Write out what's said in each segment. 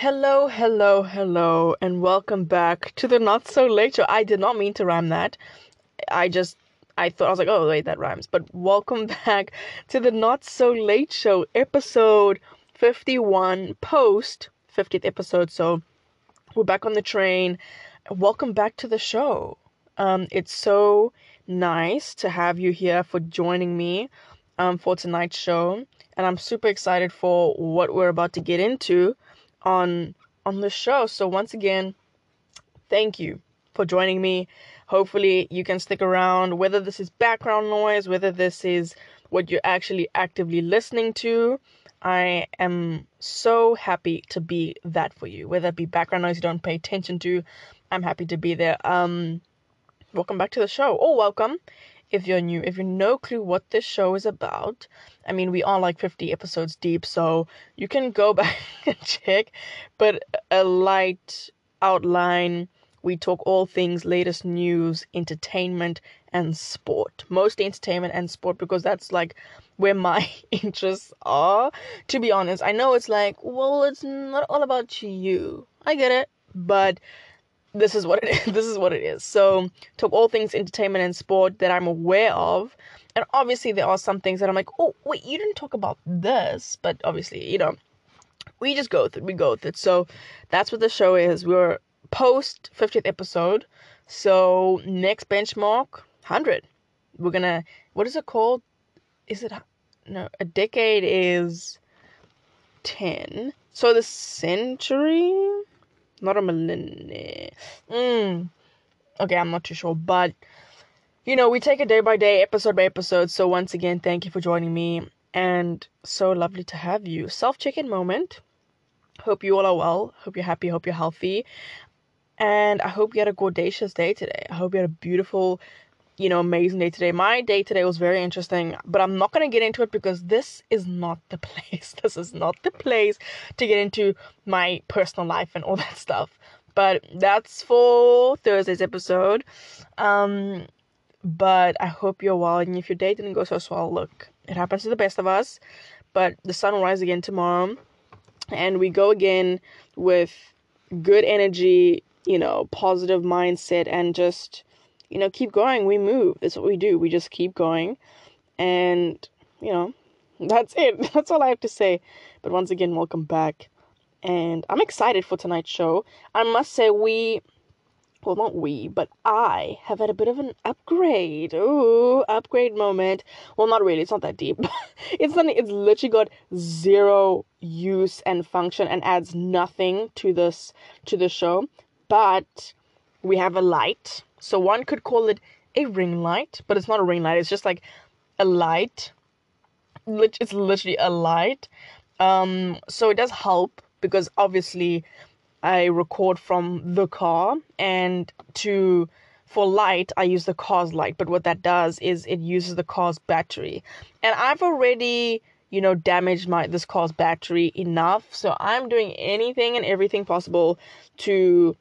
Hello, hello, hello, and welcome back to the Not So Late Show. I did not mean to rhyme that. I just, I thought, I was like, oh, wait, that rhymes. But welcome back to the Not So Late Show, episode 51, post 50th episode. So we're back on the train. Welcome back to the show. Um, it's so nice to have you here for joining me um, for tonight's show. And I'm super excited for what we're about to get into on on the show. So once again, thank you for joining me. Hopefully you can stick around whether this is background noise, whether this is what you're actually actively listening to. I am so happy to be that for you. Whether it be background noise you don't pay attention to, I'm happy to be there. Um welcome back to the show. Oh, welcome if you're new, if you no clue what this show is about, I mean, we are like 50 episodes deep, so you can go back and check. But a light outline, we talk all things latest news, entertainment, and sport. Mostly entertainment and sport because that's like where my interests are. To be honest, I know it's like, well, it's not all about you. I get it, but this is what it is. This is what it is. So, talk all things entertainment and sport that I'm aware of. And obviously, there are some things that I'm like, oh, wait, you didn't talk about this. But obviously, you know, we just go through We go through it. So, that's what the show is. We're post 50th episode. So, next benchmark, 100. We're gonna, what is it called? Is it, no, a decade is 10. So, the century? Not a millennium. Mm. Okay, I'm not too sure, but you know, we take it day by day, episode by episode. So once again, thank you for joining me, and so lovely to have you. Self check-in moment. Hope you all are well. Hope you're happy. Hope you're healthy. And I hope you had a gorgeous day today. I hope you had a beautiful you know, amazing day today. My day today was very interesting, but I'm not going to get into it because this is not the place. This is not the place to get into my personal life and all that stuff. But that's for Thursday's episode. Um, but I hope you're well. And if your day didn't go so well, look, it happens to the best of us. But the sun will rise again tomorrow. And we go again with good energy, you know, positive mindset, and just you know, keep going. We move. That's what we do. We just keep going. And, you know, that's it. That's all I have to say. But once again, welcome back. And I'm excited for tonight's show. I must say, we, well, not we, but I have had a bit of an upgrade. Ooh, upgrade moment. Well, not really. It's not that deep. it's something, it's literally got zero use and function and adds nothing to this, to the show. But we have a light so one could call it a ring light, but it's not a ring light. It's just like a light. It's literally a light. Um, so it does help because obviously I record from the car and to for light I use the car's light, but what that does is it uses the car's battery. And I've already, you know, damaged my this car's battery enough, so I'm doing anything and everything possible to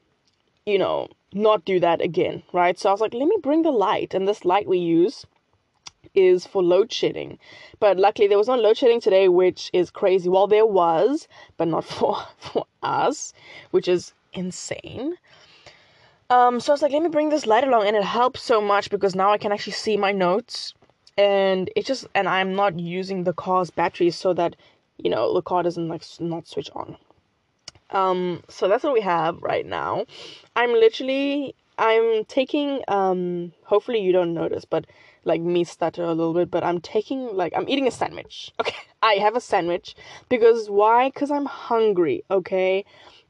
you know, not do that again, right? So I was like, let me bring the light. And this light we use is for load shedding. But luckily there was no load shedding today, which is crazy. Well, there was, but not for, for us, which is insane. Um, so I was like, let me bring this light along, and it helps so much because now I can actually see my notes, and it just and I'm not using the car's battery so that you know the car doesn't like not switch on. Um, so that's what we have right now. I'm literally I'm taking um hopefully you don't notice, but like me stutter a little bit, but I'm taking like I'm eating a sandwich. Okay. I have a sandwich because why? Cuz I'm hungry, okay?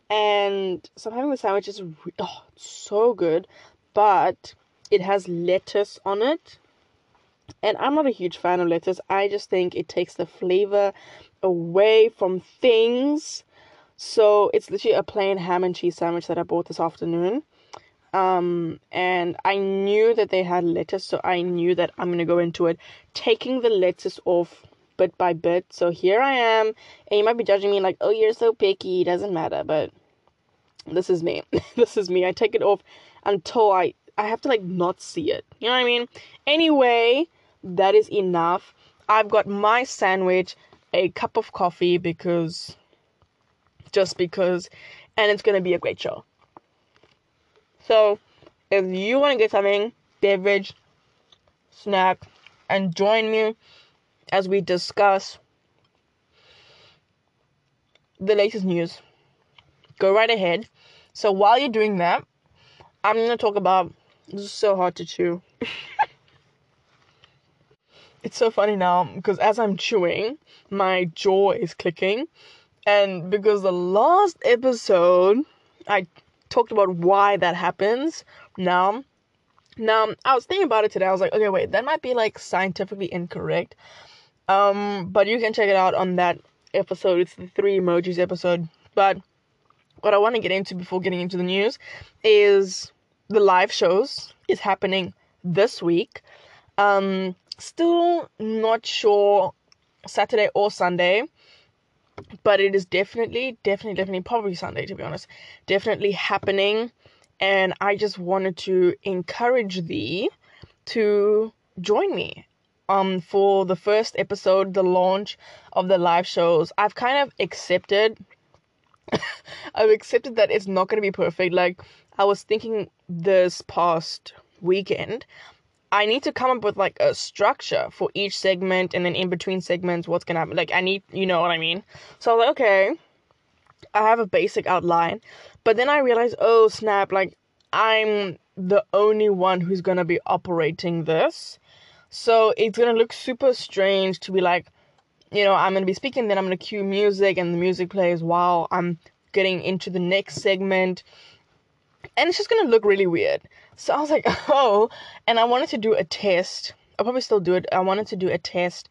And so I'm having the sandwich is oh, so good, but it has lettuce on it. And I'm not a huge fan of lettuce. I just think it takes the flavor away from things so it's literally a plain ham and cheese sandwich that I bought this afternoon. Um, and I knew that they had lettuce, so I knew that I'm gonna go into it taking the lettuce off bit by bit. So here I am, and you might be judging me like, oh, you're so picky, doesn't matter, but this is me. this is me. I take it off until I I have to like not see it. You know what I mean? Anyway, that is enough. I've got my sandwich, a cup of coffee because just because, and it's gonna be a great show. So, if you want to get something, beverage, snack, and join me as we discuss the latest news, go right ahead. So while you're doing that, I'm gonna talk about this is so hard to chew. it's so funny now because as I'm chewing, my jaw is clicking. And because the last episode I talked about why that happens, now now I was thinking about it today. I was like, okay, wait, that might be like scientifically incorrect. Um, but you can check it out on that episode. It's the three emojis episode. But what I want to get into before getting into the news is the live shows is happening this week. Um, still not sure Saturday or Sunday, but it is definitely, definitely, definitely, probably Sunday to be honest, definitely happening. And I just wanted to encourage thee to join me um for the first episode, the launch of the live shows. I've kind of accepted I've accepted that it's not going to be perfect. Like I was thinking this past weekend, I need to come up with like a structure for each segment and then in between segments what's to happen. Like I need, you know what I mean? So I was like, okay, I have a basic outline, but then I realized, oh snap, like I'm the only one who's to be operating this. So it's to look super strange to be like, you know, I'm to be speaking, then I'm to cue music, and the music plays while I'm getting into the next segment. And it's just to look really weird. So I was like, oh, and I wanted to do a test. I'll probably still do it. I wanted to do a test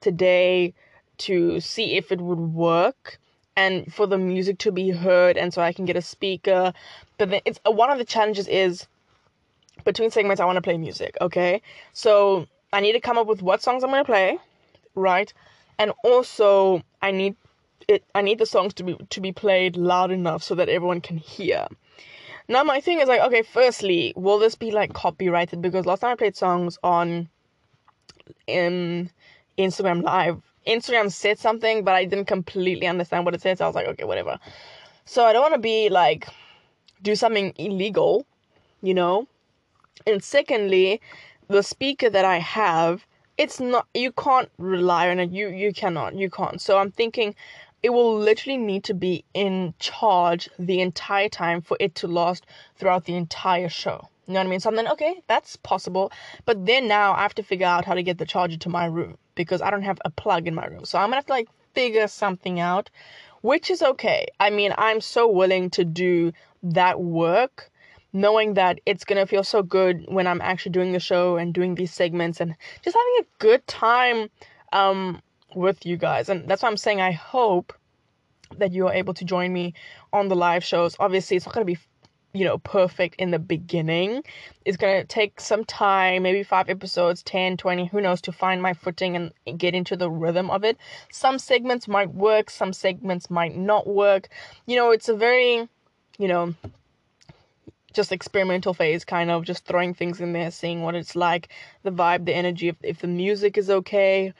today to see if it would work and for the music to be heard and so I can get a speaker. But then it's uh, one of the challenges is between segments I want to play music, okay? So I need to come up with what songs I'm going to play, right? and also I need it I need the songs to be to be played loud enough so that everyone can hear. Now my thing is like, okay, firstly, will this be like copyrighted? Because last time I played songs on in Instagram Live, Instagram said something, but I didn't completely understand what it said. So I was like, okay, whatever. So I don't want to be like do something illegal, you know. And secondly, the speaker that I have it's not you can't rely on it you you cannot you can't so i'm thinking it will literally need to be in charge the entire time for it to last throughout the entire show. You know what i mean? So i'm then okay that's possible. But then now i have to figure out how to get the charger to my room because i don't have a plug in my room. So i'm gonna have to like figure something out which is okay. I mean i'm so willing to do that work knowing that it's gonna feel so good when I'm actually doing the show and doing these segments and just having a good time um, with you guys. And that's why I'm saying I hope that you are able to join me on the live shows. Obviously, it's not gonna be you know perfect in the beginning it's going to take some time maybe 5 episodes 10 20 who knows to find my footing and get into the rhythm of it some segments might work some segments might not work you know it's a very you know just experimental phase, kind of just throwing things in there, seeing what it's like, the vibe, the energy, if, if the music is okay,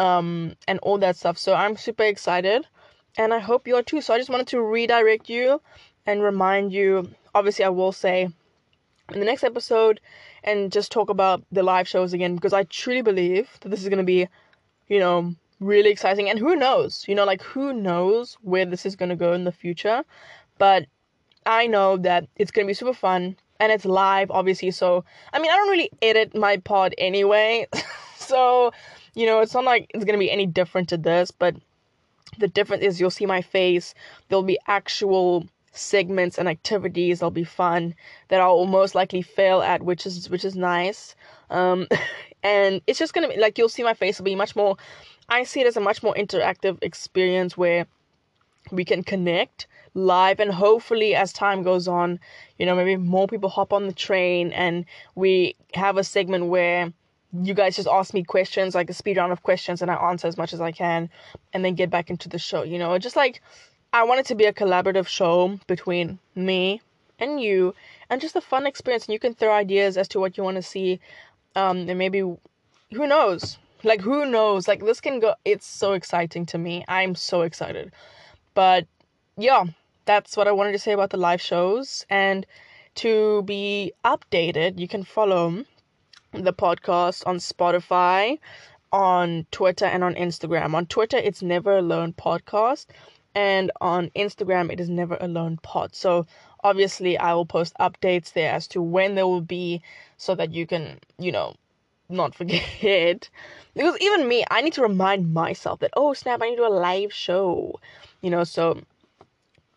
um, and all that stuff. So I'm super excited, and I hope you are too. So I just wanted to redirect you and remind you. Obviously, I will say in the next episode and just talk about the live shows again because I truly believe that this is going to be, you know, really exciting. And who knows, you know, like who knows where this is going to go in the future. But I know that it's gonna be super fun and it's live, obviously. So, I mean, I don't really edit my pod anyway. so, you know, it's not like it's gonna be any different to this, but the difference is you'll see my face. There'll be actual segments and activities that'll be fun that I'll most likely fail at, which is which is nice. Um, and it's just gonna be like you'll see my face will be much more. I see it as a much more interactive experience where we can connect live and hopefully as time goes on you know maybe more people hop on the train and we have a segment where you guys just ask me questions like a speed round of questions and i answer as much as i can and then get back into the show you know? Just like i want it to be a collaborative show between me and you and just a fun experience and you can throw ideas as to what you want to see um and maybe who knows? Like who knows? Like this can go it's so exciting to me. I'm so excited. But yeah, that's what I wanted to say about the live shows. And to be updated, you can follow the podcast on Spotify, on Twitter, and on Instagram. On Twitter, it's Never Alone Podcast, and on Instagram, it is Never Alone Pod. So obviously, I will post updates there as to when they will be so that you can, you know, not forget. because even me, I need to remind myself that, oh snap, I need to do a live show. You know, so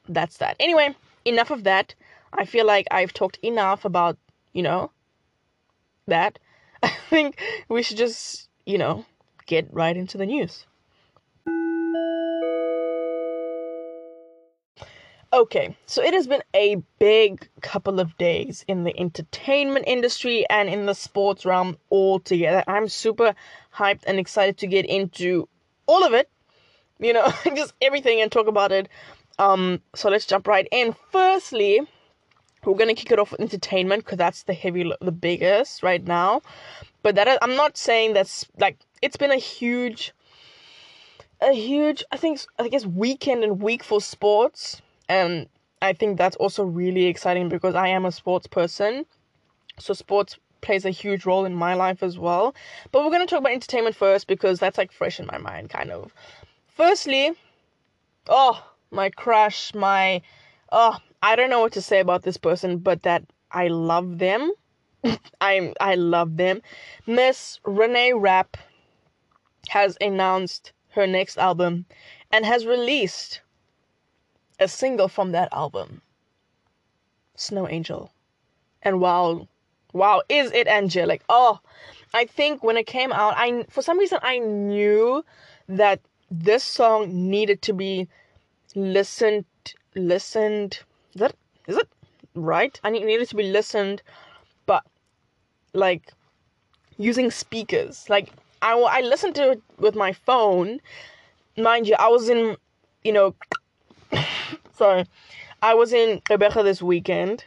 that's that. Anyway, enough of that. I feel like I've talked enough about, you know, that. I think we should just, you know, get right into the news. Okay, so it has been a big couple of days in the entertainment industry and in the sports realm altogether. I'm super hyped and excited to get into all of it, you know, just everything and talk about it. Um, so let's jump right in. Firstly, we're gonna kick it off with entertainment because that's the heavy, the biggest right now. But that I'm not saying that's like it's been a huge, a huge. I think I guess weekend and week for sports and I think that's also really exciting because I am a sports person. So sports plays a huge role in my life as well. But we're to talk about entertainment first because that's like fresh in my mind kind of. Firstly, oh, my crush, my oh, I don't know what to say about this person, but that I love them. I'm I love them. Miss Renee Rapp has announced her next album and has released a single from that album, Snow Angel. And wow, wow, is it angelic? Oh, I think when it came out, I for some reason I knew that this song needed to be listened listened is that is it right? I need needed to be listened but like using speakers. Like I I listened to it with my phone. Mind you, I was in you know sorry, I was in Rebecca this weekend.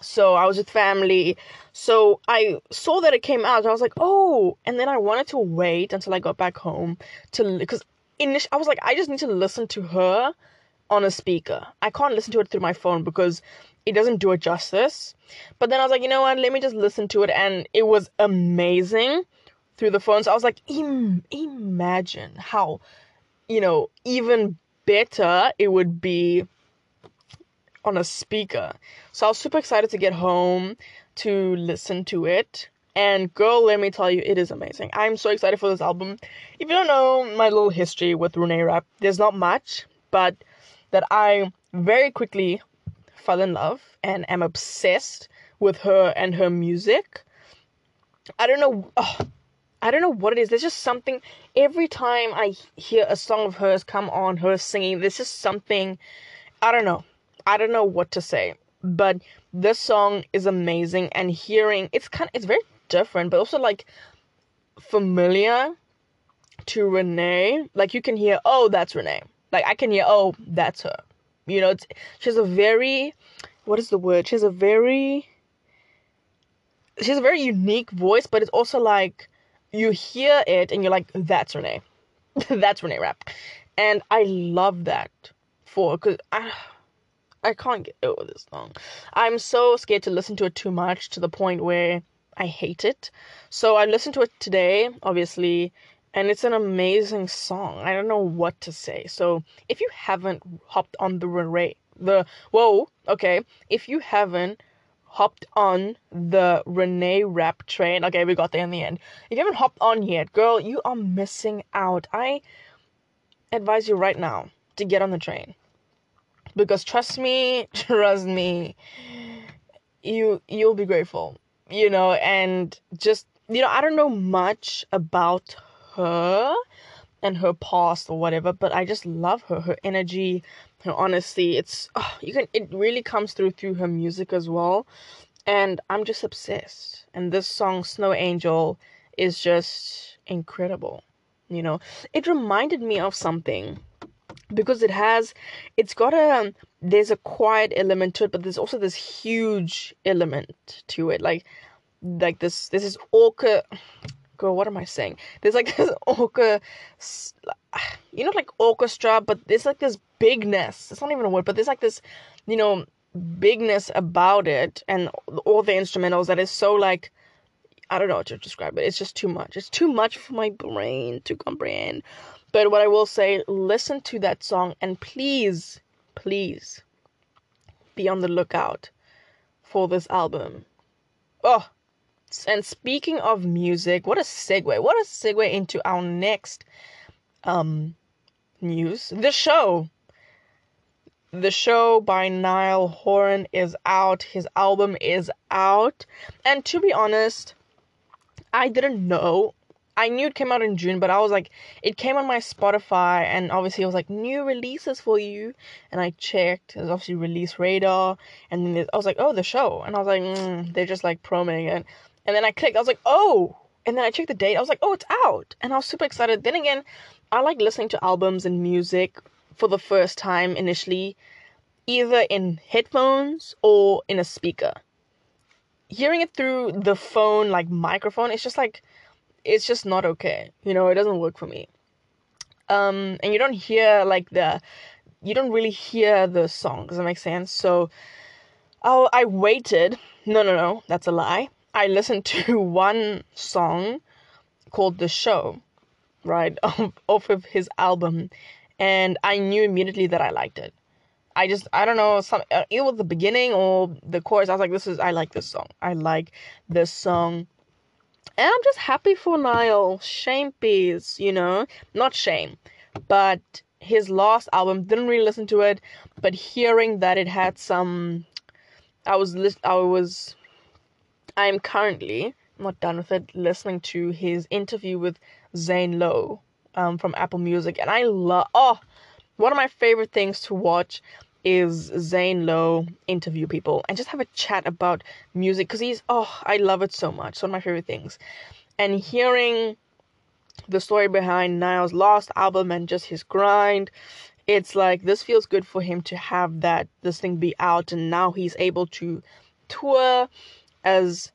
So I was with family. So I saw that it came out. I was like, oh, and then I wanted to wait until I got back home to because initially I was like, I just need to listen to her on a speaker. I can't listen to it through my phone because it doesn't do it justice. But then I was like, you know what? Let me just listen to it, and it was amazing through the phone. So I was like, Im- imagine how, you know, even better it would be on a speaker. So I was super excited to get home to listen to it. And girl, let me tell you, it is amazing. I'm so excited for this album. If you don't know my little history with Renee Rapp, there's not much, but that I very quickly fell in love and am obsessed with her and her music. I don't know. Oh, I don't know what it is. There's just something every time I hear a song of hers come on, her singing, there's just something I don't know. I don't know what to say. But this song is amazing and hearing it's kind of it's very different, but also like familiar to Renee. Like you can hear, oh, that's Renee. Like I can hear, oh, that's her. You know, it's, she has a very what is the word? She has a very she has a very unique voice, but it's also like you hear it and you're like, that's Renee. that's Renee Rapp. And I love that for, because I, I can't get over this song. I'm so scared to listen to it too much to the point where I hate it. So I listened to it today, obviously, and it's an amazing song. I don't know what to say. So if you haven't hopped on the Renee, the, whoa, okay, if you haven't hopped on the Renee Rapp train. Okay, we got there in the end. If you haven't hopped on yet, girl, you are missing out. I advise you right now to get on the train. Because trust me, trust me, you you'll be grateful. You know, and just you know, I don't know much about her and her past or whatever, but I just love her, her energy, her honesty. It's oh, you can it really comes through through her music as well, and I'm just obsessed. And this song Snow Angel is just incredible. You know, it reminded me of something because it has it's got a there's a quiet element to it but there's also this huge element to it like like this this is orca girl, what am I saying? There's like this orca. you know like orchestra, but there's like this bigness. It's not even a word, but there's like this, you know, bigness about it and all the instrumentals that is so like I don't know how to describe it. It's just too much. It's too much for my brain to comprehend. But what I will say, listen to that song and please, please be on the lookout for this album. Oh, and speaking of music, what a segue! What a segue into our next um news. The show. The show by Niall Horan is out. His album is out. And to be honest, I didn't know. I knew it came out in June, but I was like, it came on my Spotify, and obviously it was like new releases for you. And I checked, there's obviously release radar, and then I was like, oh, the show, and I was like, mm, they're just like promoting it. And then I clicked, I was like, oh, and then I checked the date, I was like, oh, it's out, and I was super excited. Then again, I like listening to albums and music for the first time initially, either in headphones or in a speaker. Hearing it through the phone like microphone it's just like it's just not okay. You know it doesn't work for me. Um and you don't hear like the you don't really hear the song. Does that make sense? So oh i waited. No no no. That's a lie i listened to one song called the show right off of his album and i knew immediately that i liked it I just I don't know some uh, it was the beginning or the chorus. I was like, this is I like this song. I like this song, and I'm just happy for Niall. Shame piece, you know, not shame, but his last album didn't really listen to it, but hearing that it had some, I was I was, I am currently not done with it listening to his interview with Zane Lowe, um, from Apple Music, and I love oh one of my favorite things to watch is Zane Lowe interview people and just have a chat about music because he's oh I love it so much. It's one of my favorite things. And hearing the story behind Niall's last album and just his grind, it's like this feels good for him to have that this thing be out and now he's able to tour as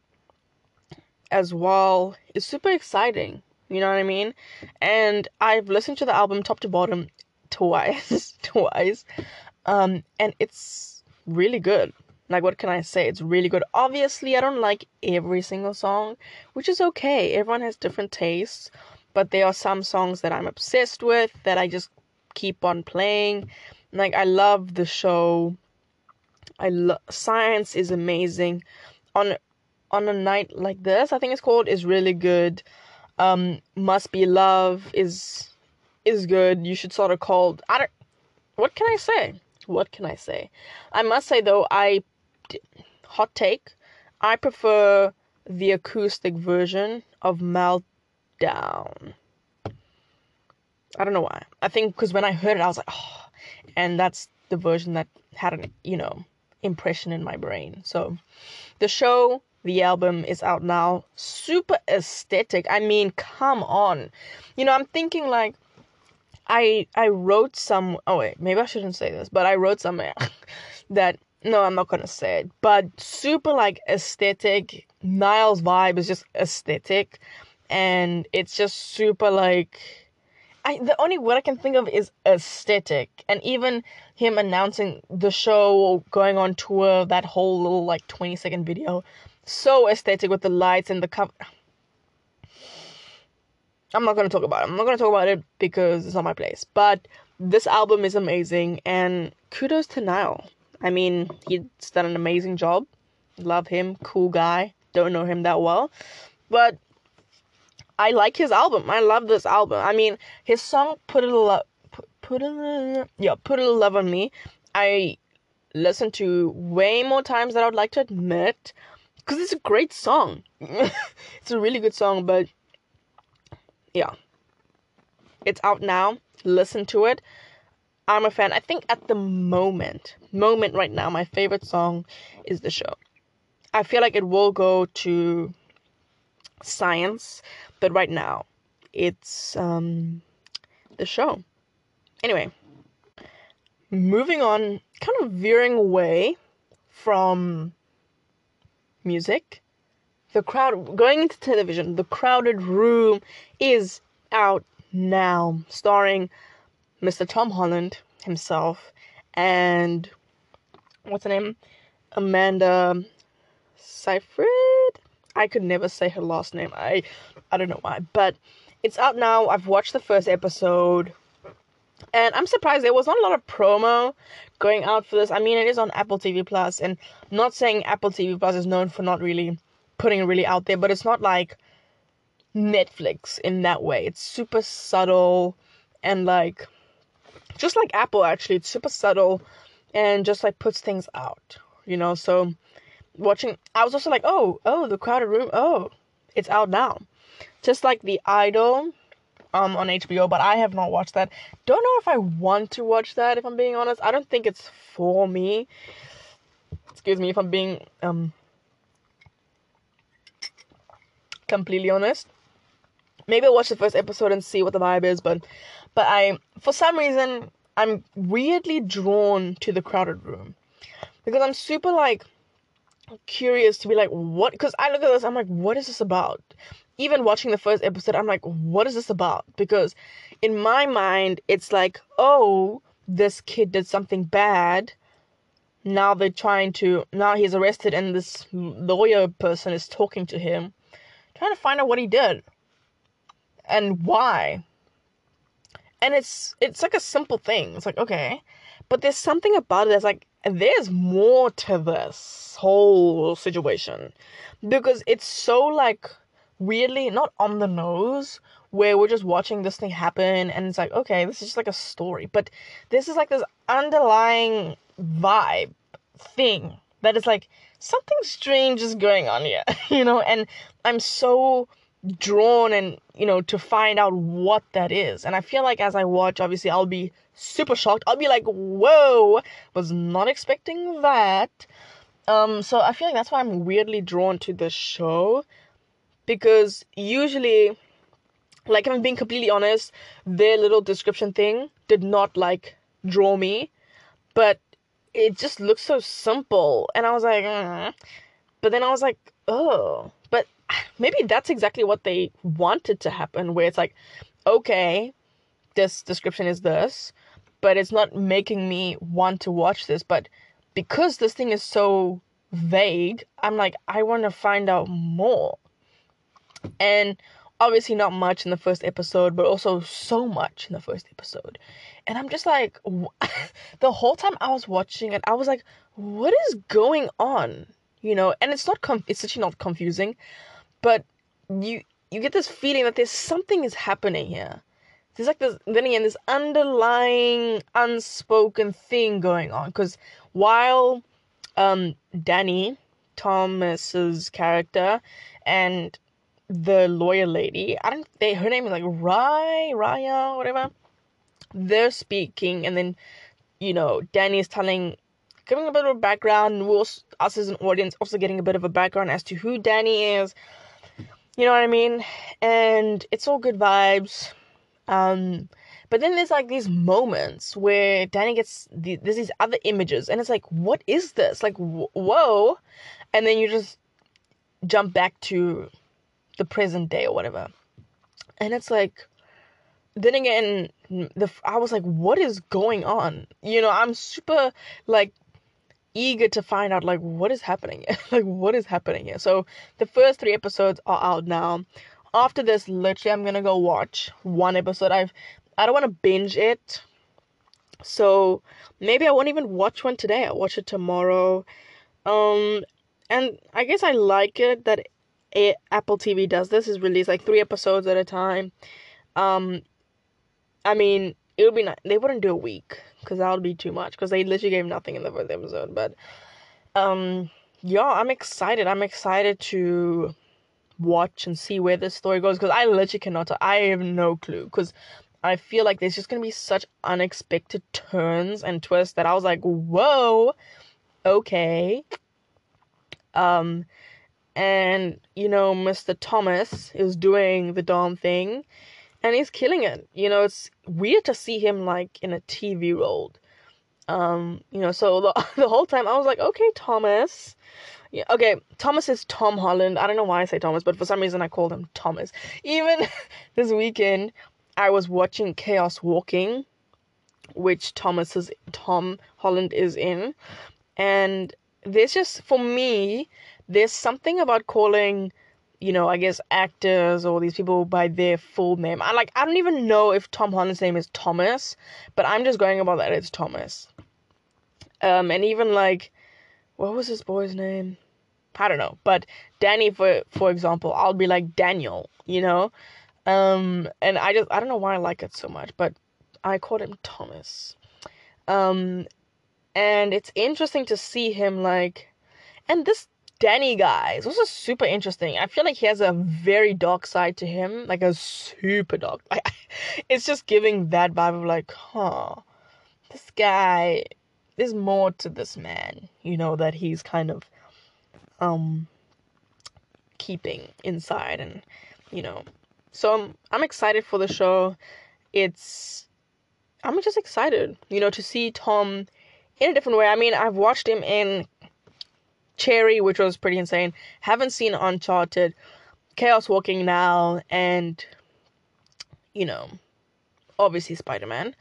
as well. It's super exciting. You know what I mean? And I've listened to the album top to bottom twice, twice, um, and it's really good. Like, what can I say? It's really good. Obviously, I don't like every single song, which is okay. Everyone has different tastes, but there are some songs that I'm obsessed with that I just keep on playing. Like, I love the show. I love science is amazing. On on a night like this, I think it's called, is really good. Um, Must Be Love is is good. You could start a cult. I don't. What can I say? What can I say? I must say though, I hot take. I prefer the acoustic version of Meltdown. I don't know why. I think because when I heard it, I was like, oh, and that's the version that had an you know impression in my brain. So, the show, the album is out now. Super aesthetic. I mean, come on. You know, I'm thinking like I I wrote some. Oh wait, maybe I shouldn't say this, but I wrote somewhere that no, I'm not gonna say it. But super like aesthetic. Niall's vibe is just aesthetic, and it's just super like. I, the only word I can think of is aesthetic, and even him announcing the show going on tour, that whole little like 20 second video, so aesthetic with the lights and the cover. I'm not gonna talk about it. I'm not gonna talk about it because it's not my place. But this album is amazing, and kudos to Niall. I mean, he's done an amazing job. Love him, cool guy. Don't know him that well, but I like his album. I love this album. I mean, his song "Put a Love," put, put a yeah, "Put a Love on Me." I listened to way more times than I would like to admit because it's a great song. it's a really good song, but yeah. It's out now. Listen to it. I'm a fan. I think at the moment, moment right now, my favorite song is the show. I feel like it will go to science, but right now, it's um the show. Anyway, moving on, kind of veering away from music the crowd going into television, The Crowded Room is out now, starring Mr. Tom Holland himself and what's her name? Amanda Seyfried. I could never say her last name. I I don't know why, but it's out now. I've watched the first episode. And I'm surprised there was not a lot of promo going out for this. I mean, it is on Apple TV Plus, and not saying Apple TV Plus is known for not really putting it really out there, but it's not like Netflix in that way. It's super subtle and like just like Apple actually, it's super subtle and just like puts things out, you know. So watching, I was also like, oh, oh, the crowded room, oh, it's out now, just like the Idol, um, on HBO. But I have not watched that. Don't know if I want to watch that. If I'm being honest, I don't think it's for me. Excuse me if I'm being um completely honest. Maybe I'll watch the first episode and see what the vibe is, but but I for some reason I'm weirdly drawn to the crowded room because I'm super like curious to be like what because I look at this I'm like what is this about? Even watching the first episode I'm like what is this about? Because in my mind it's like oh this kid did something bad. Now they're trying to now he's arrested and this lawyer person is talking to him trying to find out what he did and why. And it's it's like a simple thing. It's like okay. But there's something about it that's like there's more to this whole situation because it's so like weirdly not on the nose where we're just watching this thing happen and it's like okay this is just like a story. But this is like this underlying vibe thing that is like something strange is going on here you know? And i'm so drawn and you know to find out what that is. And i feel like as i watch obviously i'll be super shocked. I'll be like whoa was not expecting that. Um so i feel like that's why i'm weirdly drawn to the show because usually like if i'm being completely honest their little description thing did not like draw me but it just looks so simple. And i was like mm. but then i was like oh but maybe that's exactly what they wanted to happen where it's like okay this description is this but it's not making me want to watch this. But because this thing is so vague i'm like i want to find out more. And obviously not much in the first episode but also so much in the first episode. And i'm just like the whole time i was watching it i was like what is going on you know and it's not com- it's actually not confusing but you you get this feeling that there's something is happening here. There's like this then again this underlying unspoken thing going on because while um Danny Thomas's character and the lawyer lady, I don't they her name is like Rai Raya whatever. They're speaking and then you know Danny is telling giving a bit of a background. Us as an audience also getting a bit of a background as to who Danny is, you know what I mean? And it's all good vibes. Um, but then there's like these moments where Danny gets the, there's these other images, and it's like, what is this? Like, whoa! And then you just jump back to the present day or whatever, and it's like, then again, the I was like, what is going on? You know, I'm super like eager to find out like what is happening like what is happening here? So the first three episodes are out now. After this literally i'm gonna go watch one episode. I've i don't want to binge it. So maybe i won't even watch one today. I'll watch it tomorrow. Um and i guess i like it that a- apple tv does this. Is release like three episodes at a time. Um i mean it would be nice they wouldn't do a week because that would be too much because they literally gave nothing in the first episode. But um, yeah, I'm excited. I'm excited to watch and see where this story goes because I literally cannot. I have no clue because I feel like there's just gonna be such unexpected turns and twists that I was like, whoa, okay. Um, and you know, Mr. Thomas is doing the Dom thing and he's killing it. You know, it's weird to see him like in a TV role. Um, you know, so the the whole time I was like, okay, Thomas. Yeah, okay, Thomas is Tom Holland. I don't know why I say Thomas, but for some reason I called him Thomas. Even this weekend, I was watching Chaos Walking, which Thomas is Tom Holland is in. And there's just for me, there's something about calling, you know, I guess actors or these people by their full name. I like I don't even know if Tom Holland's name is Thomas, but I'm just going about that it's Thomas. Um and even like what was his boy's name? I don't know. But Danny for for example, I'll be like Daniel, you know? Um and I just I don't know why I like it so much, but I called him Thomas. Um and it's interesting to see him like and this Danny guy is also super interesting. I feel like he has a very dark side to him, like a super dark. Like, it's just giving that vibe of like, huh, this guy. There's more to this man, you know, that he's kind of um keeping inside, and you know, so I'm I'm excited for the show. It's I'm just excited, you know, to see Tom in a different way. I mean, I've watched him in Cherry, which was pretty insane. Haven't seen Uncharted, Chaos Walking now, and you know, obviously Spider Man.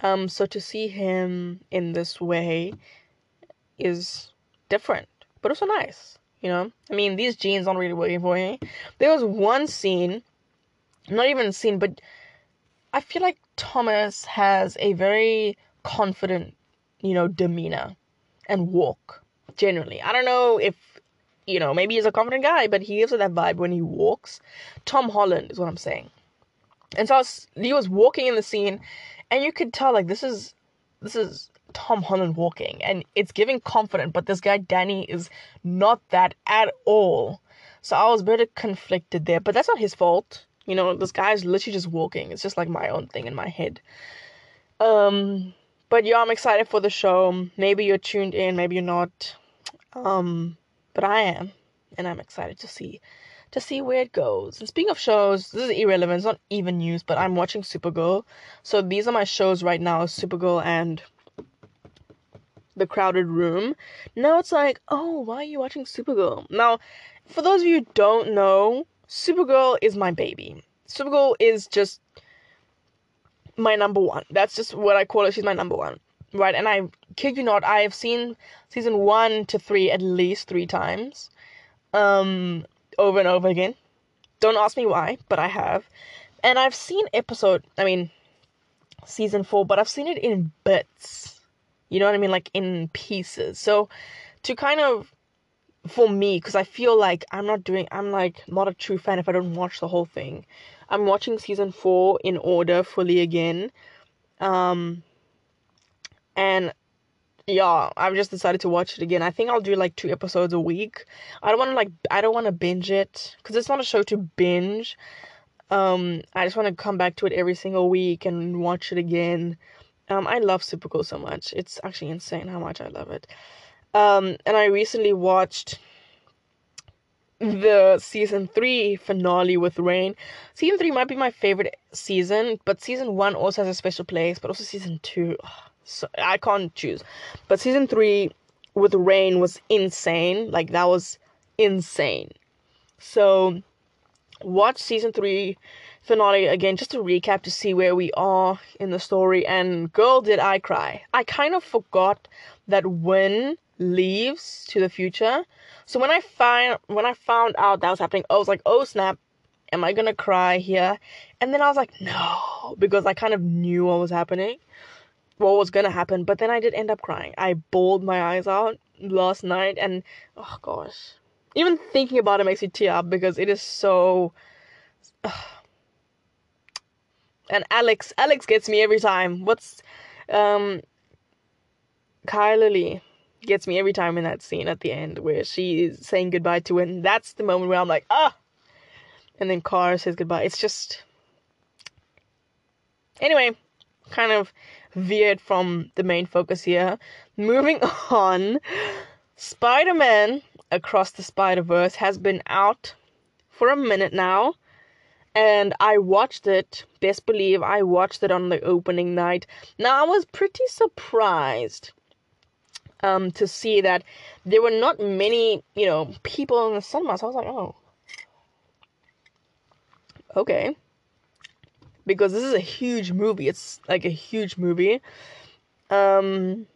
Um, so to see him in this way is different, but also nice. You know, I mean, these jeans aren't really working for me. There was one scene, not even scene, but I feel like Thomas has a very confident, you know, demeanor and walk generally. I don't know if you know, maybe he's a confident guy, but he gives that vibe when he walks. Tom Holland is what I'm saying. And so was, he was walking in the scene, and you could tell like this is this is Tom Holland walking, and it's giving confident. But this guy Danny is not that at all. So I was very conflicted there, but that's not his fault. You know, this guy's literally just walking. It's just like my own thing in my head. Um, but yeah, I'm excited for the show. Maybe you're tuned in, maybe you're not. Um, but I am, and I'm excited to see to see where it goes. And speaking of shows, this is irrelevant, it's not even news, but I'm watching Supergirl. So these are my shows right now, Supergirl and The Crowded Room. Now it's like, oh, why are you watching Supergirl? Now, for those of you who don't know, Supergirl is my baby. Supergirl is just my number one. That's just what I call her. She's my number one right? And I kid you not, I have seen season one to three at least three times, um, over and over again. Don't ask me why, but I have, and I've seen episode. I mean, season four, but I've seen it in bits. You know what I mean, like in pieces. So to kind of for me because I feel like I'm not doing I'm like not a true fan if I don't watch the whole thing. I'm watching season 4 in order fully again. Um and yeah, I've just decided to watch it again. I think I'll do like two episodes a week. I don't want to like I don't want to binge it cuz it's not a show to binge. Um I just want to come back to it every single week and watch it again. Um I love Supergirl so much. It's actually insane how much I love it. Um and I recently watched the season 3 finale with Reign. Season 3 might be my favorite season, but season 1 also has a special place, but also season 2 so I can't choose. But season three with Reign was insane. Like that was insane. So watch season three finale again just to recap to see where we are in the story. And girl, did I cry! I kind of forgot that Winn leaves to the future. So when I find when I found out that was happening, I was like, oh snap, am I gonna cry here? And then I was like, no, because I kind of knew what was happening what was gonna happen, but then I did end up crying. I bawled my eyes out last night, and oh gosh, even thinking about it makes me tear up because it is so. and Alex, Alex gets me every time. What's, um, Chyler Leigh gets me every time in that scene at the end where she is saying goodbye to him. That's the moment where I'm like, ah, and then Kara says goodbye. It's just. Anyway, kind of veered from the main focus here. Moving on, Spider Man Across the Spider Verse has been out for a minute now. And I watched it, best believe I watched it on the opening night. Now, I was pretty surprised um, to see that there were not many, you know, people in the cinema. So I was like, oh, okay. Because this is a huge movie. It's like a huge movie. Um,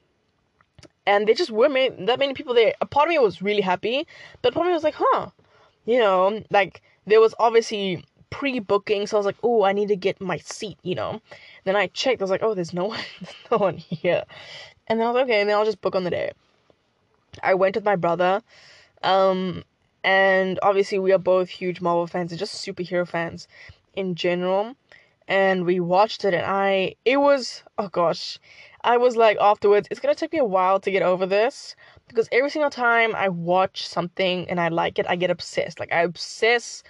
and there just weren't that many people there. A part of me was really happy, but part of me was like, huh, you know, like there was obviously pre-booking, so I was like, oh, I need to get my seat, you know. Then I checked, I was like, oh, there's no one, there's no one here, and then I was like, okay, and then I'll just book on the day. I went with my brother, um, and obviously we are both huge Marvel fans and just superhero fans in general. And we watched it, and I, it was, oh gosh, I was like afterwards, it's gonna take me a while to get over this because every single time I watch something and I like it, I get obsessed. Like I obsess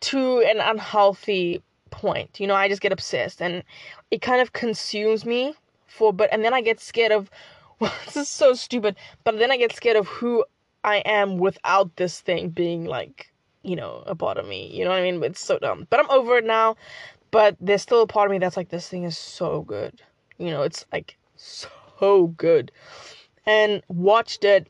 to an unhealthy point. You know, I just get obsessed and it kind of consumes me for but and then I get scared of this is so stupid, but then I get scared of who I am without this thing being like, you know, a part of me. You know what I mean? It's so dumb. But I'm over it now. But there's still a part of me that's like, this thing is so good. You know, it's like so good. And watched it.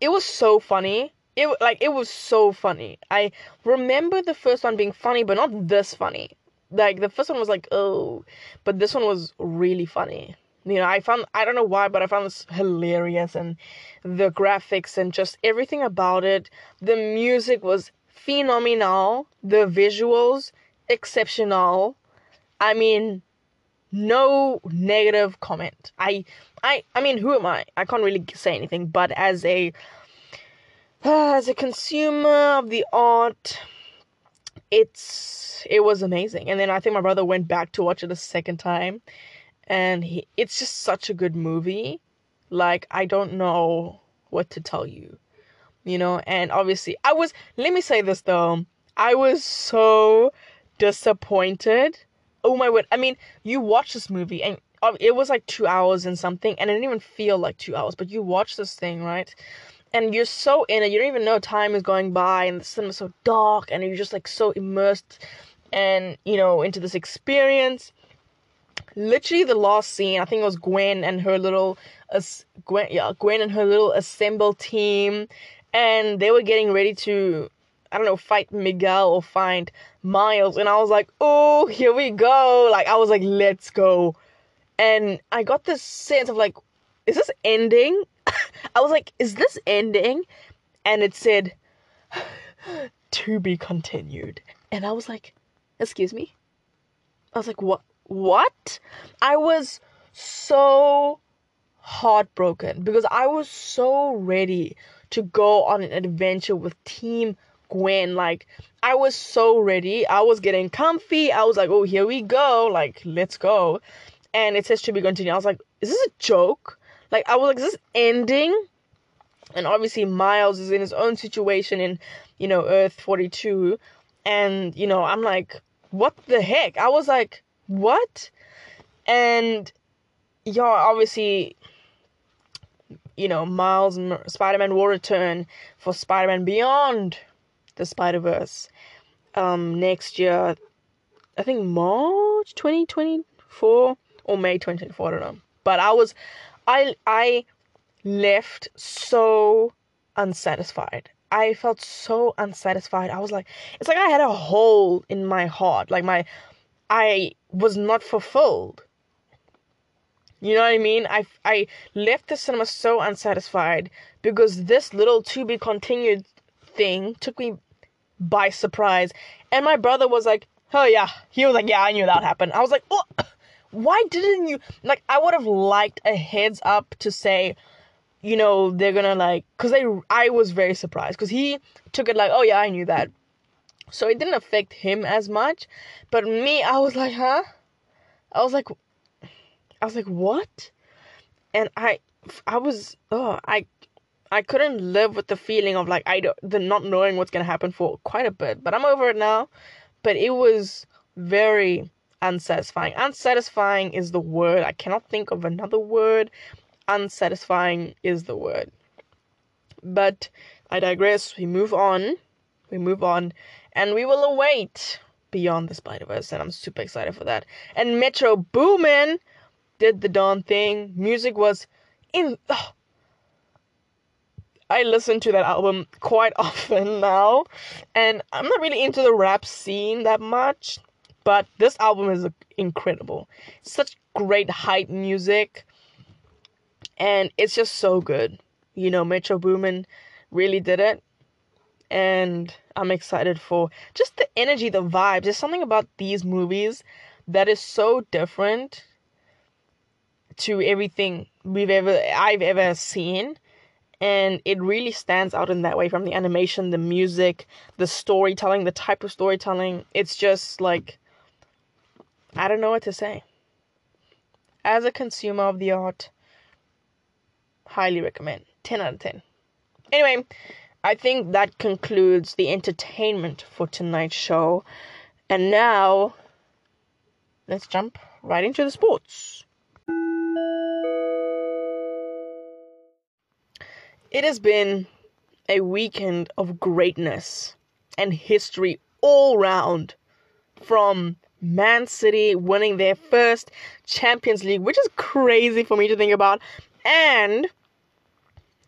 It was so funny. It like it was so funny. I remember the first one being funny, but not this funny. Like the first one was like, oh, but this one was really funny. You know, I found I don't know why, but I found this hilarious and the graphics and just everything about it. The music was phenomenal. The visuals exceptional. I mean, no negative comment. I I I mean, who am I? I can't really say anything, but as a as a consumer of the art, it's it was amazing. And then I think my brother went back to watch it a second time, and he, it's just such a good movie. Like I don't know what to tell you, you know. And obviously, I was. Let me say this though. I was so disappointed oh my word. I mean, you watch this movie and uh, it was like two hours and something, and it didn't even feel like two hours, but you watch this thing, right? And you're so in it, you don't even know time is going by, and the cinema's so dark, and you're just like so immersed and, you know, into this experience. Literally, the last scene, I think it was Gwen and her little, uh, Gwen, yeah, Gwen and her little assemble team, and they were getting ready to I don't know, fight Miguel or find Miles. And I was like, oh, here we go. Like, I was like, let's go. And I got this sense of like, is this ending? I was like, is this ending? And it said, to be continued. And I was like, excuse me? I was like, what? What? I was so heartbroken because I was so ready to go on an adventure with Team Gwen. Like, I was so ready. I was getting comfy. I was like, oh, here we go. Like, let's go. And it says to be continued. I was like, is this a joke? Like, I was like, is this ending? And obviously, Miles is in his own situation in, you know, Earth 42. And, you know, I'm like, what the heck? I was like, what? And, yeah, obviously, you know, Miles and Spider Man will return for Spider Man Beyond the Spider Verse um, next year. I think March 2024 or May 2024. I don't know. But I was, I I left so unsatisfied. I felt so unsatisfied. I was like, it's like I had a hole in my heart. Like my, I was not fulfilled. You know what I mean? I, I left the cinema so unsatisfied because this little to be continued thing took me by surprise. And my brother was like, oh yeah. He was like, yeah, I knew that happened. I was like, oh, why didn't you? Like, I would have liked a heads up to say, you know, they're gonna like, cause they, I was very surprised, cause he took it like, oh yeah, I knew that. So it didn't affect him as much, but me, I was like, huh? I was like, I was like, what? And I, I was, oh, I I couldn't live with the feeling of like I don't, the not knowing what's gonna happen for quite a bit. But I'm over it now. But it was very unsatisfying. Unsatisfying is the word. I cannot think of another word. Unsatisfying is the word. But I digress. We move on. We move on, and we will await Beyond the Spider Verse, and I'm super excited for that. And Metro Boomin did the darn thing. Music was in. Oh, I listen to that album quite often now, and I'm not really into the rap scene that much. But this album is incredible. Such great hype music. And it's just so good. You know, Metro Boomin really did it. And I'm excited for just the energy, the vibes. There's something about these movies that is so different to everything we've ever I've ever seen and it really stands out in that way from the animation, the music, the storytelling, the type of storytelling. It's just like I don't know what to say. As a consumer of the art, highly recommend. 10 out of 10. Anyway, I think that concludes the entertainment for tonight's show. And now, let's jump right into the sports. It has been a weekend of greatness and history all round from Man City winning their first Champions League, which is crazy for me to think about, and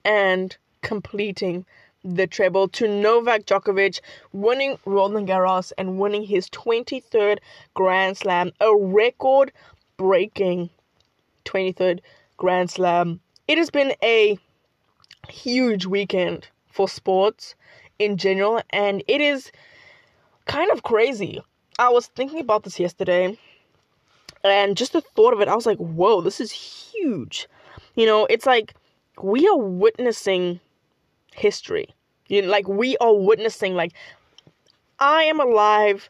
and completing the treble to Novak Djokovic winning Roland Garros and winning his 23rd Grand Slam, a record breaking 23rd Grand Slam. It has been a huge weekend for sports in general, and it is kind of crazy. I was thinking about this yesterday, and just the thought of it, I was like, whoa, this is huge. You know, it's like we are witnessing history. You know, like we are witnessing like I am alive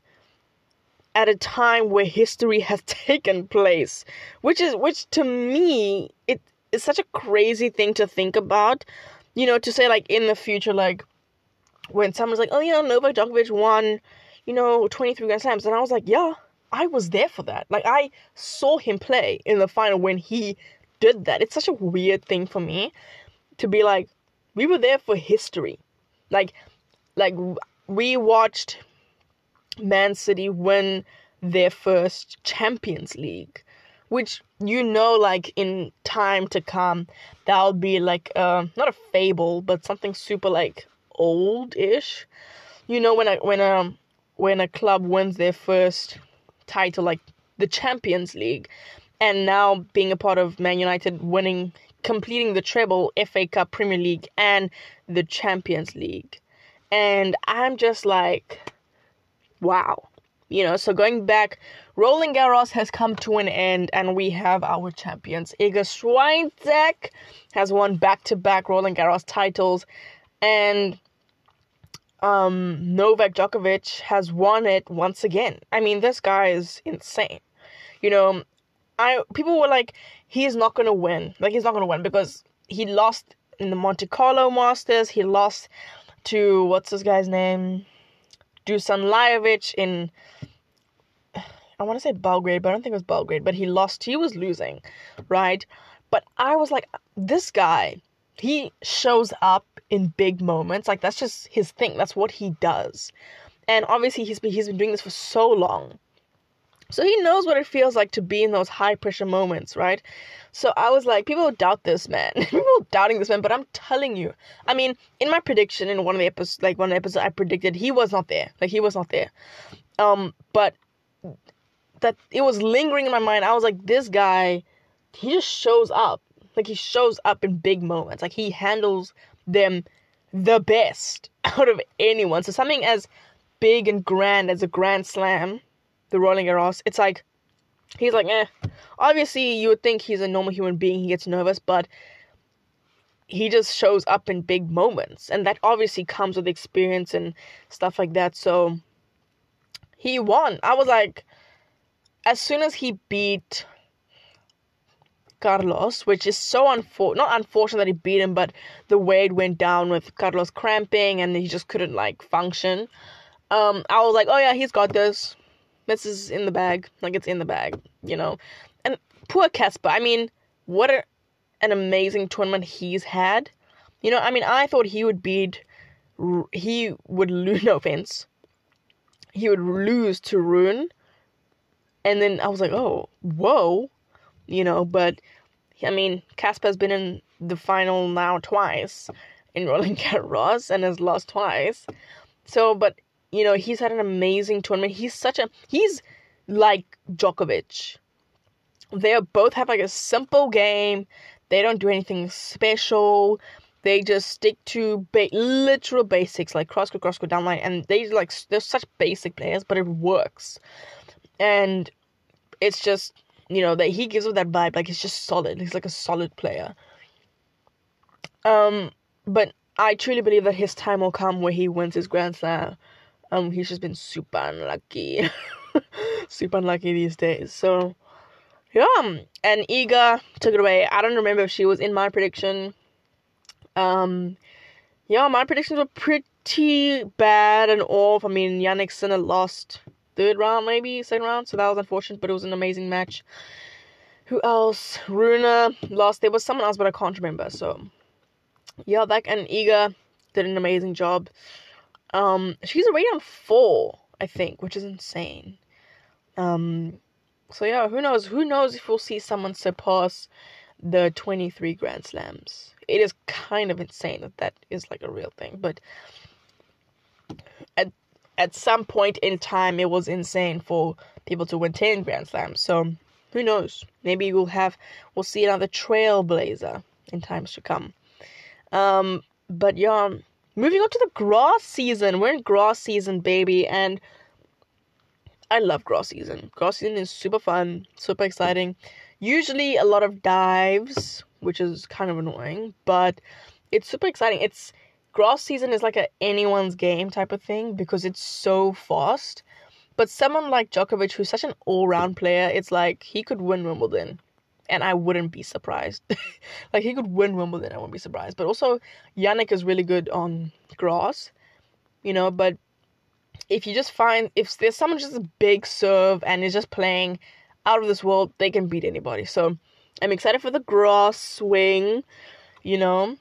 at a time where history has taken place, which is which to me it's such a crazy thing to think about. You know, to say like in the future, like when someone's like, oh, know, Novak Djokovic won, you know, 23 Grand Slams. And I was like, yeah, I was there for that. Like, I saw him play in the final when he did that. It's such a weird thing for me to be like, we were there for history. Like, like we watched Man City win their first Champions League which you know like in time to come that'll be like uh, not a fable but something super like old-ish you know when a when a when a club wins their first title like the Champions League and now being a part of Man United winning completing the treble FA Cup Premier League and the Champions League and I'm just like wow you know so going back Roland Garros has come to an end, and we have our champions. Iga Swiatek has won back-to-back Roland Garros titles, and um, Novak Djokovic has won it once again. I mean, this guy is insane. You know, I people were like, he's not gonna win. Like he's not gonna win because he lost in the Monte Carlo Masters. He lost to what's this guy's name? Dusan Lajovic in I want to say Belgrade, but I don't think it was Belgrade. But he lost. He was losing, right? But I was like, this guy, he shows up in big moments. Like that's just his thing. That's what he does. And obviously, he's been, he's been doing this for so long. So he knows what it feels like to be in those high pressure moments, right? So I was like, people doubt this man. people doubting this man, but I'm telling you. I mean, in my prediction in one of the episodes, like one of the episodes, I predicted he was not there. Like he was not there. Um, but that it was lingering in my mind. I was like, this guy, he just shows up. Like he shows up in big moments. Like he handles them the best out of anyone. So something as big and grand as a Grand Slam, the Roland Garros, it's like he's like, eh. Obviously, you would think he's a normal human being. He gets nervous, but he just shows up in big moments, and that obviously comes with experience and stuff like that. So he won. I was like, as soon as he beat Carlos, which is so unfor not unfortunate that he beat him, but the way it went down with Carlos cramping and he just couldn't like function. Um, I was like, oh yeah, he's got this. This is in the bag, like it's in the bag, you know. And poor Casper. I mean, what a, an amazing tournament he's had. You know, I mean, I thought he would beat, he would lose. No offense, he would lose to Rune and then I was like, oh, whoa, you know, but I mean, Casper's been in the final now twice in Roland Garros and has lost twice. So, but you know, he's had an amazing tournament. He's such a he's like Djokovic. They both have like a simple game. They don't do anything special. They just stick to ba- literal basics like cross court, cross court, down line, and they like they're such basic players, but it works. And it's just you know that he gives off that vibe like he's just solid. He's like a solid player. Um, but I truly believe that his time will come where he wins his Grand Slam. Um, he's just been super unlucky, super unlucky these days. So, yeah. And Iga took it away. I don't remember if she was in my prediction. Um, yeah, my predictions were pretty bad and off. I mean, Jannik Sinner lost third round, maybe second round, so that was unfortunate. But it was an amazing match. Who else? Rune lost. There was someone else, but I can't remember. So yeah, that and Iga did an amazing job. Um, she's already on four, I think, which is insane. Um, so yeah, who knows? Who knows if we'll see someone surpass the 23 Grand Slams? It is kind of insane that that is like a real thing, but at at some point in time, it was insane for people to win 10 Grand Slams. So who knows? Maybe we'll have we'll see another trailblazer in times to come. Um, but yeah, moving on to the grass season. We're in grass season, baby, and I love grass season. Grass season is super fun, super exciting. Usually a lot of dives, which is kind of annoying, but it's super exciting. It's grass season is like a anyone's game type of thing because it's so fast. But someone like Djokovic, who's such an all-round player, it's like he could win Wimbledon and I wouldn't be surprised. like he could win Wimbledon, I wouldn't be surprised. But also, Jannik is really good on grass, you know. But if you just find if there's someone just a big serve and is just playing out of this world, they can beat anybody. So I'm excited for the grass swing, you know,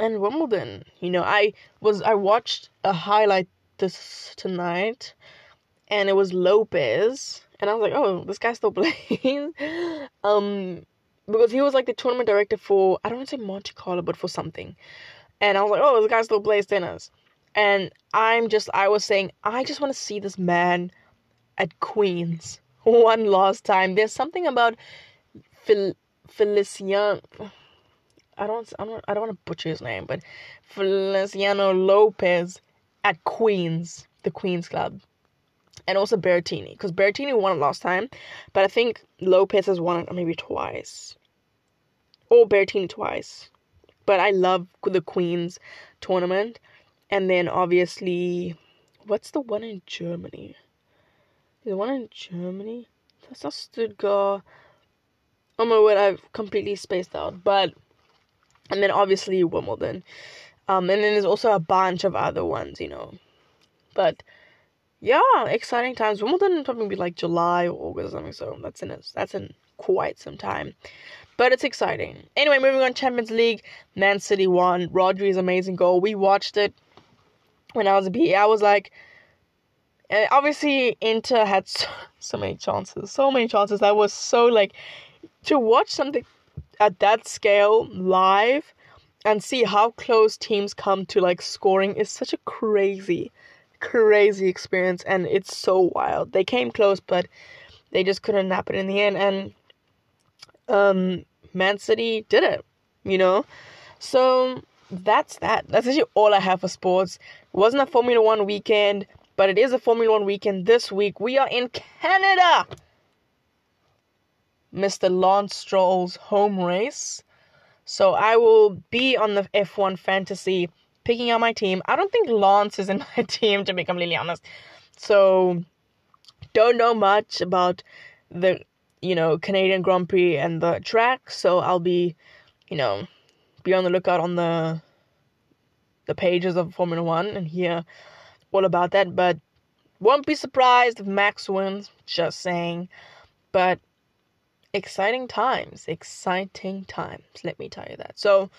and Wimbledon. You know, I was I watched a highlight this tonight, and it was Lopez and I was like, oh, this guy still plays. um, because he was like the tournament director for I don't want to say Monte Carlo, but for something. And I was like, oh, this guy still plays tennis. And I'm just, I was saying, I just want to see this man at Queens one last time. There's something about Fel- Feliciano. I don't, I don't, I don't want to butcher his name, but Feliciano Lopez at Queens, the Queens Club and also Berrettini because Berrettini won it last time, but I think Lopez has won it maybe twice, or Berrettini twice. But I love the Queens tournament, and then obviously, what's the one in Germany? The one in Germany? That's not Stuttgart. Oh my word, I've completely spaced out. But and then obviously Wimbledon. Um, and then there's also a bunch of other ones, you know. But yeah, exciting times. Wimbledon probably be like July or August or something, so that's in it. That's in quite some time. But it's exciting. Anyway, moving on Champions League, Man City won. Rodri's amazing goal. We watched it when I was a. I was like, eh, obviously Inter had so, so many chances, so many chances. I was so like to watch something at that scale live and see how close teams come to like scoring is such a crazy crazy experience and it's so wild. They came close, but they just couldn't nap it in the end. And um, Man City did it, you know? So that's that. That's actually all I have for sports. It wasn't a Formula One weekend, but it is a Formula One weekend this week. We are in Canada. Mr. Lance Stroll's home race. So I will be on the F1 Fantasy picking out my team. I don't think Lance is in my team, to be completely honest. So, don't know much about the, you know, Canadian Grand Prix and the track. So, I'll be, you know, be on the lookout on the the pages of Formula One and hear all about that. But won't be surprised if Max wins. Just saying. But exciting times, exciting times. Let me tell you that. So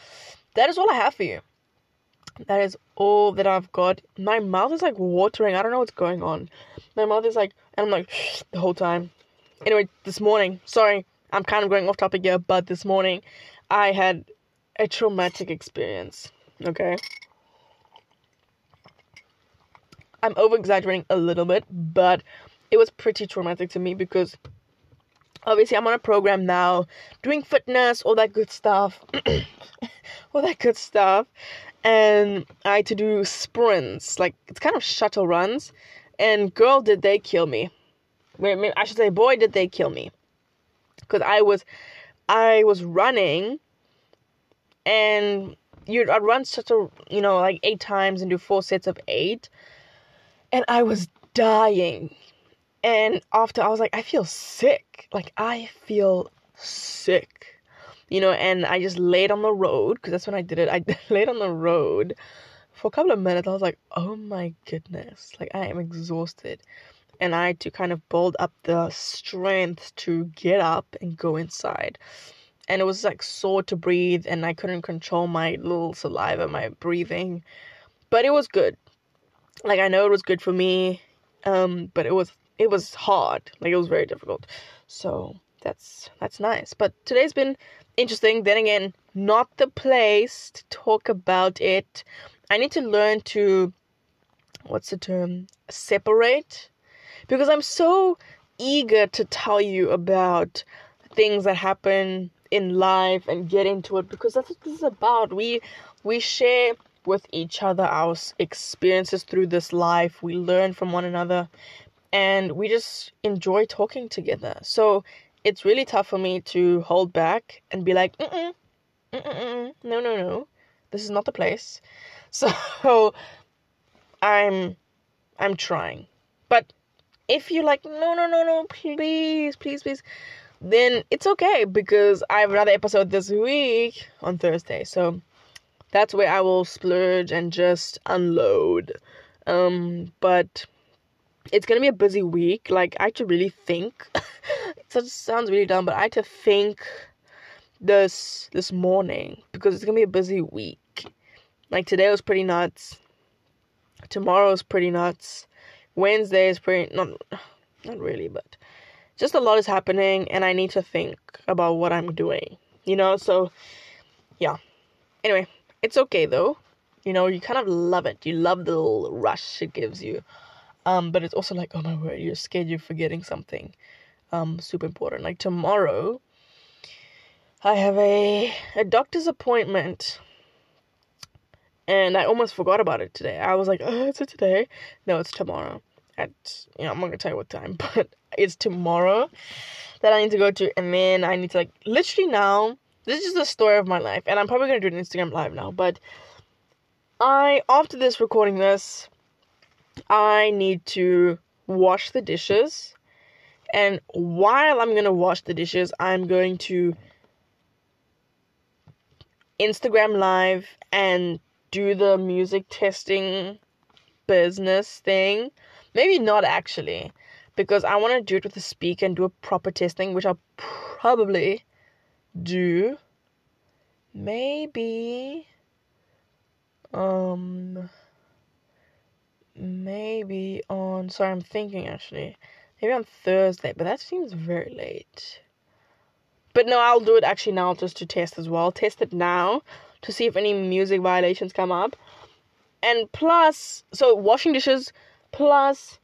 that is all I have for you. That is all that I've got. My mouth is like watering. I don't know what's going on. My mouth is like, and I'm like the whole time. Anyway, this morning, sorry, I'm kind of going off topic here, but this morning I had a traumatic experience. Okay. I'm over exaggerating a little bit, but it was pretty traumatic to me because obviously I'm on a program now, doing fitness, all that good stuff, all that good stuff, and I had to do sprints, like it's kind of shuttle runs, and girl, did they kill me? Wait, I should say, boy, did they kill me, because I was, I was running, and you I'd run a you know like eight times and do four sets of eight, and I was dying and after I was like, I feel sick. Like I feel sick. You know, and I just laid on the road because that's when I did it. I laid on the road for a couple of minutes. I was like, oh my goodness. Like I am exhausted. And I had to kind of build up the strength to get up and go inside. And it was like sore to breathe, and I couldn't control my little saliva, my breathing. But it was good. Like I know it was good for me. Um, but it was it was hard. Like it was very difficult. So that's that's nice. But today's been interesting. Then again, not the place to talk about it. I need to learn to what's the term? Separate. Because I'm so eager to tell you about things that happen in life and get into it because that's what this is about. We we share with each other our experiences through this life. We learn from one another and we just enjoy talking together. So it's really tough for me to hold back and be like, mm mm, no, no, no, this is not the place. So I'm, I'm trying. But if you're like, no, no, no, no, please, please, please, then it's okay because I have another episode this week on Thursday. So that's where I will splurge and just unload. Um, but it's gonna be a busy week. Like I had to really think. it sounds really dumb, but I had to think this this morning because it's gonna be a busy week. Like today was pretty nuts. Tomorrow's pretty nuts. Wednesday is pretty not not really, but just a lot is happening and I need to think about what I'm doing. You know, so yeah. Anyway, it's okay though. You know, you kind of love it. You love the little rush it gives you. Um, but it's also like, oh my word, you're scared you're forgetting something um, super important. Like tomorrow, I have a, a doctor's appointment. And I almost forgot about it today. I was like, oh, is it today? No, it's tomorrow. At, you know, I'm not going to tell you what time, but it's tomorrow that I need to go to. And then I need to, like, literally now, this is the story of my life. And I'm probably going to do an Instagram live now. But I, after this, recording this, I need to wash the dishes. And while I'm going to wash the dishes, I'm going to Instagram live and do the music testing business thing. Maybe not actually, because I want to do it with a speaker and do a proper testing, which I'll probably do. Maybe. Um maybe on sorry i'm thinking actually. Maybe on thursday but that seems very late. But no i'll do it actually now just to test as well. Test it now to see if any music violations come up. And plus so washing dishes plus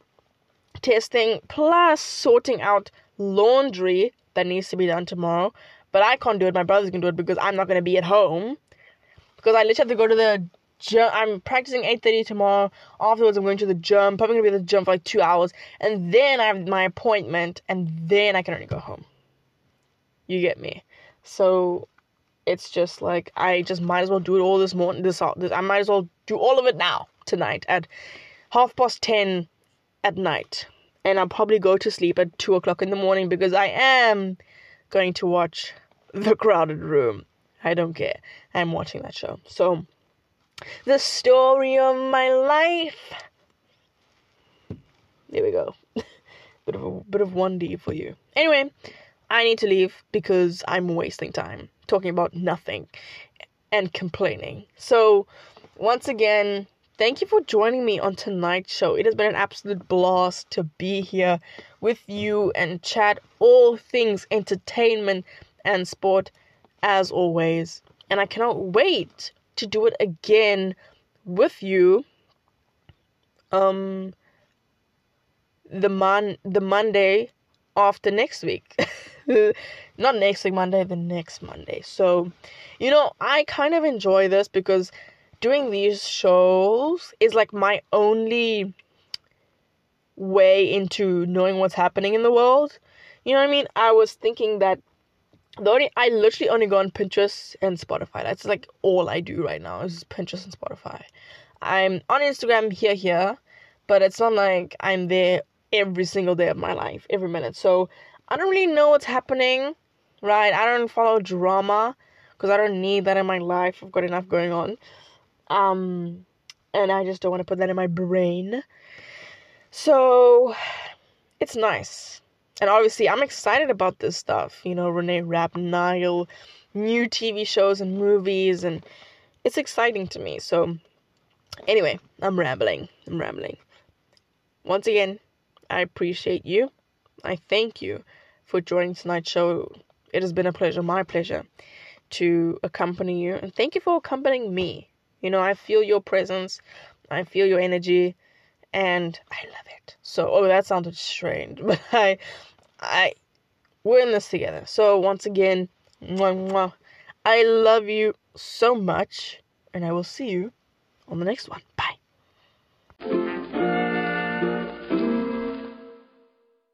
testing plus sorting out laundry that needs to be done tomorrow. But i can't do it. My brother's gonna do it because i'm not gonna be at home. Because i literally have to go to the gym. I'm practicing 8:30 tomorrow. Afterwards, I'm going to the gym. Probably gonna be at the gym for like two hours, and then I have my appointment, and then I can only go home. You get me? So it's just like I just might as well do it all this morning. This, this I might as well do all of it now tonight at half past ten at night, and I'll probably go to sleep at two o'clock in the morning because I am going to watch The Crowded Room. I don't care. I'm watching that show. So the story of my life. There we go. bit of a bit of 1D for you. Anyway, I need to leave because I'm wasting time talking about nothing and complaining. So, once again, thank you for joining me on tonight's show. It has been an absolute blast to be here with you and chat all things entertainment and sport as always. And I cannot wait to do it again with you um the mon the Monday after next week. Not next week Monday, the next Monday. So, you know, I kind of enjoy this because doing these shows is like my only way into knowing what's happening in the world. You know what I mean? I was thinking that the only I literally only go on Pinterest and Spotify. That's like all I do right now is Pinterest and Spotify. I'm on Instagram here here, but it's not like I'm there every single day of my life, every minute. So I don't really know what's happening, right? I don't follow drama because I don't need that in my life. I've got enough going on. Um and I just don't want to put that in my brain. So it's nice. And obviously, I'm excited about this stuff. You know, Renée Rapp, Niall, new TV shows and movies, and it's exciting to me. So, anyway, I'm rambling. I'm rambling. Once again, I appreciate you. I thank you for joining tonight's show. It has been a pleasure, my pleasure, to accompany you. And thank you for accompanying me. You know, I feel your presence, I feel your energy, and I love it. So, oh, that sounded strange, but I, I, we're in this together. So once again, mwah, mwah, I love you so much, and I will see you on the next one. Bye.